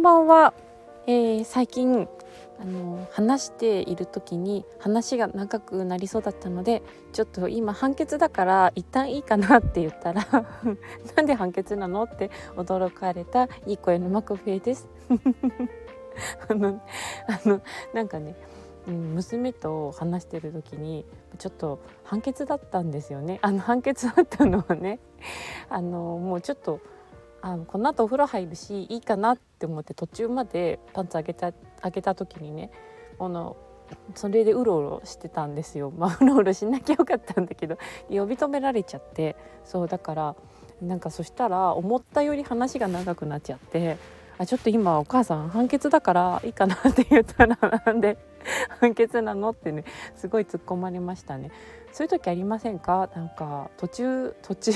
んばんは、えー、最近あの話している時に話が長くなりそうだったのでちょっと今判決だから一旦いいかなって言ったら なんで判決なのって驚かれたいい声のマコフェです。あのあのなんかねうん、娘と話してる時にちょっと判決だったんですよねあの判決だったのはねあのもうちょっとあのこの後お風呂入るしいいかなって思って途中までパンツ上げた上げた時にねこのそれでうろうろしてたんですよ。まあ、うろうろしなきゃよかったんだけど呼び止められちゃってそうだからなんかそしたら思ったより話が長くなっちゃってあちょっと今お母さん判決だからいいかなって言ったら なんで判決なのってねすごい突っ込まれましたね。そういう時ありませんか？なんか途中途中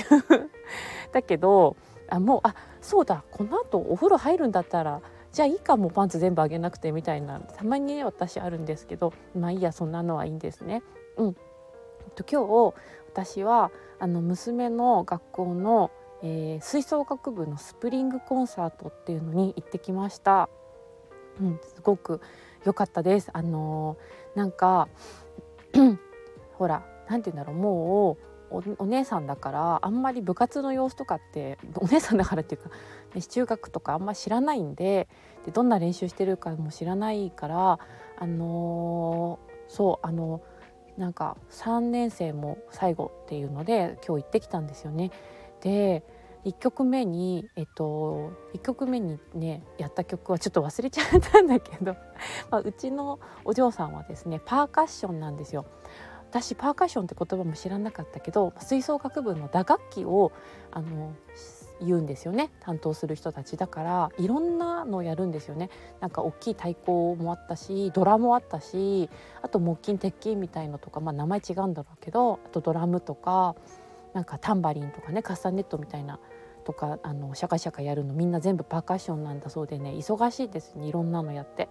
だけどあもうあそうだこのあとお風呂入るんだったらじゃあいいかもうパンツ全部あげなくてみたいなたまにね私あるんですけどまあいいやそんなのはいいんですね。うん、と今日私はあの娘の学校の、えー、吹奏楽部のスプリングコンサートっていうのに行ってきました。うん、すごく良かったです。あのー、なんか ほらなんて言うんだろうもうお姉さんだからあんまり部活の様子とかってお姉さんだからっていうか、中学とかあんま知らないんででどんな練習してるかも知らないからあのー、そうあのなんか3年生も最後っていうので今日行ってきたんですよね。で1曲目にえっと1曲目にねやった曲はちょっと忘れちゃったんだけど、まあ、うちのお嬢さんはですねパーカッションなんですよ。私パーカッションって言葉も知らなかったけど吹奏楽部の打楽器をあの言うんですよね担当する人たちだからいろんなのをやるんですよねなんか大きい太鼓もあったしドラもあったしあと木琴鉄琴みたいのとか、まあ、名前違うんだろうけどあとドラムとかなんかタンバリンとかねカスタネットみたいなとかあのシャカシャカやるのみんな全部パーカッションなんだそうでね忙しいですねいろんなのやって。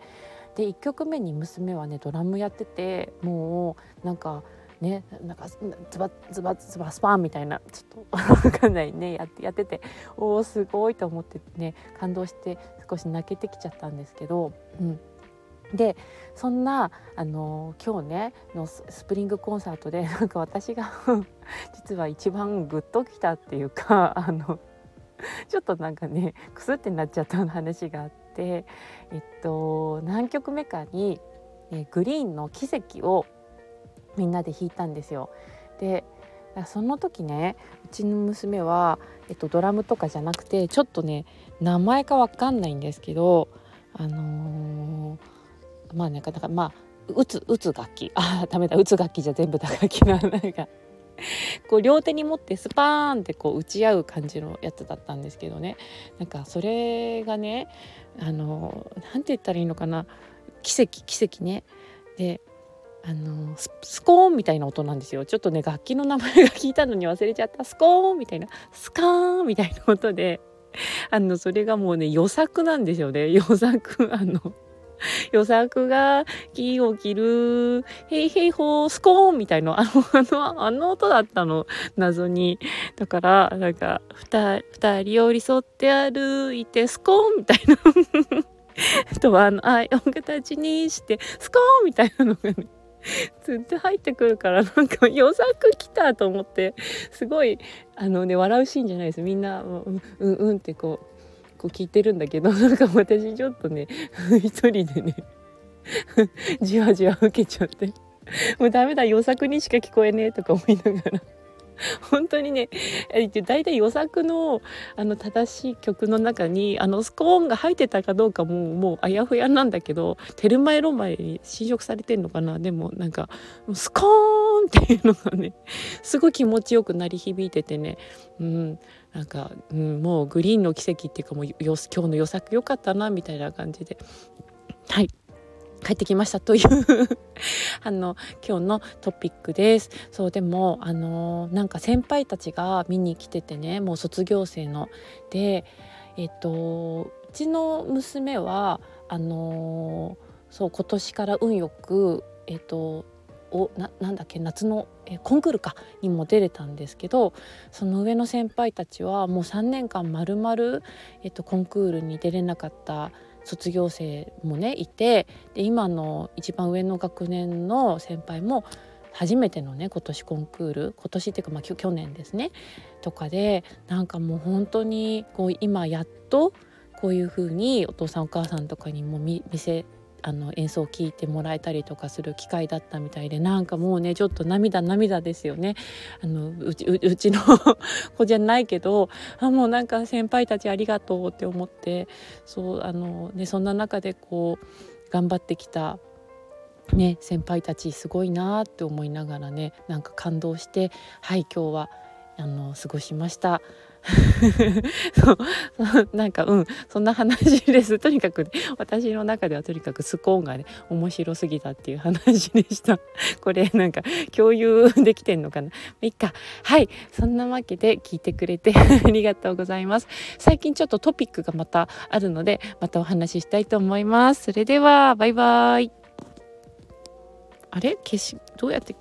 で1曲目に娘はねドラムやっててもうなんかねなんかズバズバズバスパンみたいなちょっと 分かんないねやってやってておおすごいと思ってね感動して少し泣けてきちゃったんですけど。うんでそんなあの今日ねのスプリングコンサートでなんか私が 実は一番グッときたっていうかあのちょっとなんかねクスってなっちゃった話があってえっと何曲目かに、えグリーンの奇跡をみんなで弾いたんですよ。でその時ねうちの娘は、えっと、ドラムとかじゃなくてちょっとね名前か分かんないんですけどあのー、まあなかなかまあ打つ打つ楽器。あダメだ。打つ楽器じゃ全部打楽器ななんか こう両手に持ってスパーンってこう打ち合う感じのやつだったんですけどね。なんかそれがねあのなんて言ったらいいのかな。奇跡奇跡ね。であのスコーンみたいな音なんですよ。ちょっとね楽器の名前が聞いたのに忘れちゃった。スコーンみたいな。スカーンみたいな音で。あのそれがもうね予作なんですよね。予作あの 予作が木を切る。ヘイヘイホースコーンみたいな。あのあのあの音だったの。謎に。だからなんか二人寄り添って歩いてスコーンみたいな。あとはあの愛を形にしてスコーンみたいなのがねずっと入ってくるからなんか予作来たと思って。すごいあのね笑うシーンじゃないです。みんなううんうんってこうこう聞いてるんだけど なんか私ちょっとね 一人でね じわじわ受けちゃって。もうダメだ予作にしか聞こえねえとか思いながら。本当にね大体予作のあの正しい曲の中にあのスコーンが入ってたかどうかももうあやふやなんだけどテルマエロマエに侵食されてんのかな。でもなんかスコーンっていうのがねすごい気持ちよく鳴り響いててね、うん、なんか、うん、もうグリーンの奇跡っていうかもう今日の予作良かったなみたいな感じではい帰ってきましたという あの今日のトピックです。そうでもあのなんか先輩たちが見に来ててねもう卒業生の。でえっとうちの娘はあのそう今年から運よくえっとおななんだっけ夏のえコンクールかにも出れたんですけどその上の先輩たちはもう3年間まるまる、コンクールに出れなかった卒業生もねいてで今の一番上の学年の先輩も初めてのね今年コンクール今年っていうかまあ去年ですねとかでなんかもう本当にこう今やっとこういう風にお父さんお母さんとかにも見せあの演奏を聴いてもらえたりとかする機会だったみたいでなんかもうねちょっと涙涙ですよねあのうちうちの 子じゃないけどあもうなんか先輩たちありがとうって思ってそうあの、ね、そんな中でこう頑張ってきたね、先輩たちすごいなって思いながらねなんか感動してはい今日はあの過ごしました。そうなんかうんそんな話です。とにかく、ね、私の中ではとにかくスコーンがね面白すぎたっていう話でした。これなんか共有できてんのかな。いいか。はい。そんなわけで聞いてくれて ありがとうございます。最近ちょっとトピックがまたあるのでまたお話ししたいと思います。それではバイバイ。あれ？消しどうやって